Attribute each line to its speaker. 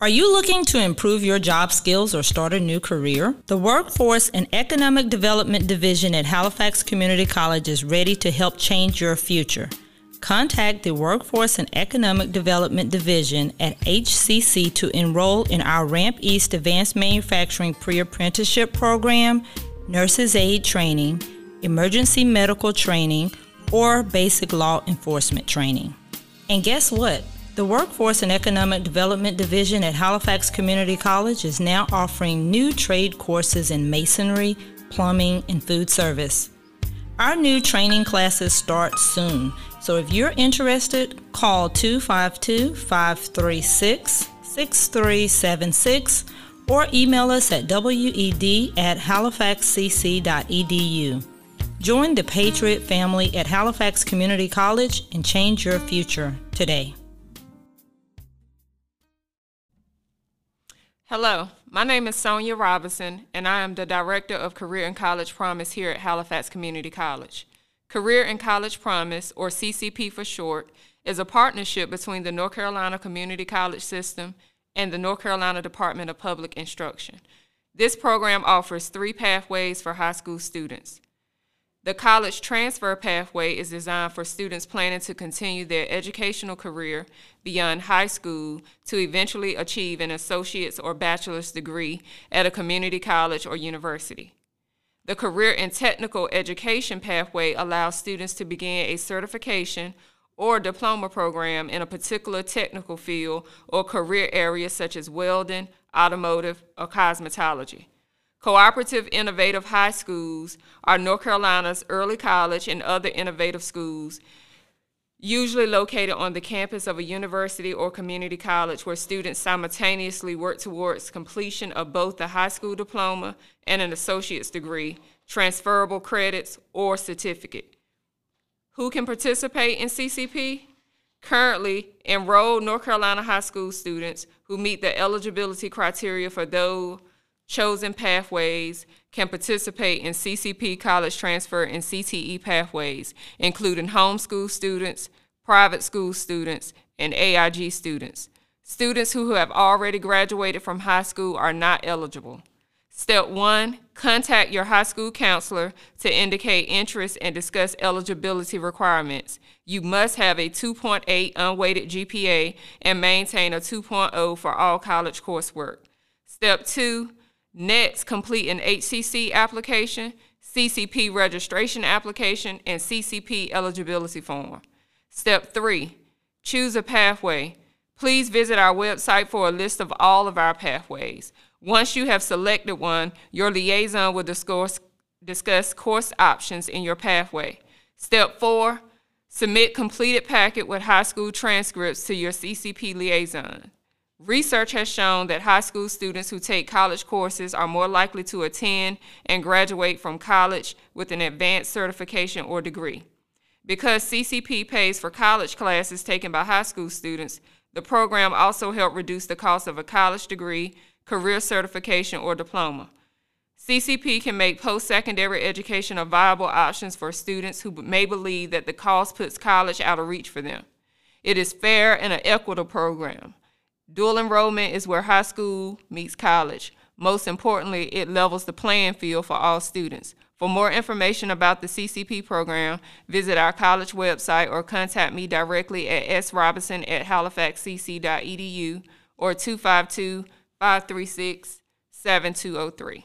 Speaker 1: Are you looking to improve your job skills or start a new career? The Workforce and Economic Development Division at Halifax Community College is ready to help change your future. Contact the Workforce and Economic Development Division at HCC to enroll in our Ramp East Advanced Manufacturing Pre Apprenticeship Program, Nurses Aide Training, Emergency Medical Training, or Basic Law Enforcement Training. And guess what? The Workforce and Economic Development Division at Halifax Community College is now offering new trade courses in masonry, plumbing, and food service. Our new training classes start soon, so if you're interested, call 252 536 6376 or email us at wed at halifaxcc.edu. Join the Patriot family at Halifax Community College and change your future today.
Speaker 2: Hello, my name is Sonia Robinson, and I am the Director of Career and College Promise here at Halifax Community College. Career and College Promise, or CCP for short, is a partnership between the North Carolina Community College System and the North Carolina Department of Public Instruction. This program offers three pathways for high school students. The college transfer pathway is designed for students planning to continue their educational career beyond high school to eventually achieve an associate's or bachelor's degree at a community college or university. The career and technical education pathway allows students to begin a certification or diploma program in a particular technical field or career area such as welding, automotive, or cosmetology. Cooperative Innovative High Schools are North Carolina's early college and other innovative schools, usually located on the campus of a university or community college where students simultaneously work towards completion of both the high school diploma and an associate's degree, transferable credits, or certificate. Who can participate in CCP? Currently, enrolled North Carolina high school students who meet the eligibility criteria for those chosen pathways can participate in CCP college transfer and CTE pathways, including homeschool students, private school students, and AIG students. Students who have already graduated from high school are not eligible. Step one, contact your high school counselor to indicate interest and discuss eligibility requirements. You must have a 2.8 unweighted GPA and maintain a 2.0 for all college coursework. Step two, Next, complete an HCC application, CCP registration application, and CCP eligibility form. Step three, choose a pathway. Please visit our website for a list of all of our pathways. Once you have selected one, your liaison will discuss, discuss course options in your pathway. Step four, submit completed packet with high school transcripts to your CCP liaison. Research has shown that high school students who take college courses are more likely to attend and graduate from college with an advanced certification or degree. Because CCP pays for college classes taken by high school students, the program also helped reduce the cost of a college degree, career certification, or diploma. CCP can make post-secondary education a viable option for students who may believe that the cost puts college out of reach for them. It is fair and an equitable program. Dual enrollment is where high school meets college. Most importantly, it levels the playing field for all students. For more information about the CCP program, visit our college website or contact me directly at srobinson at halifaxcc.edu or 252 536 7203.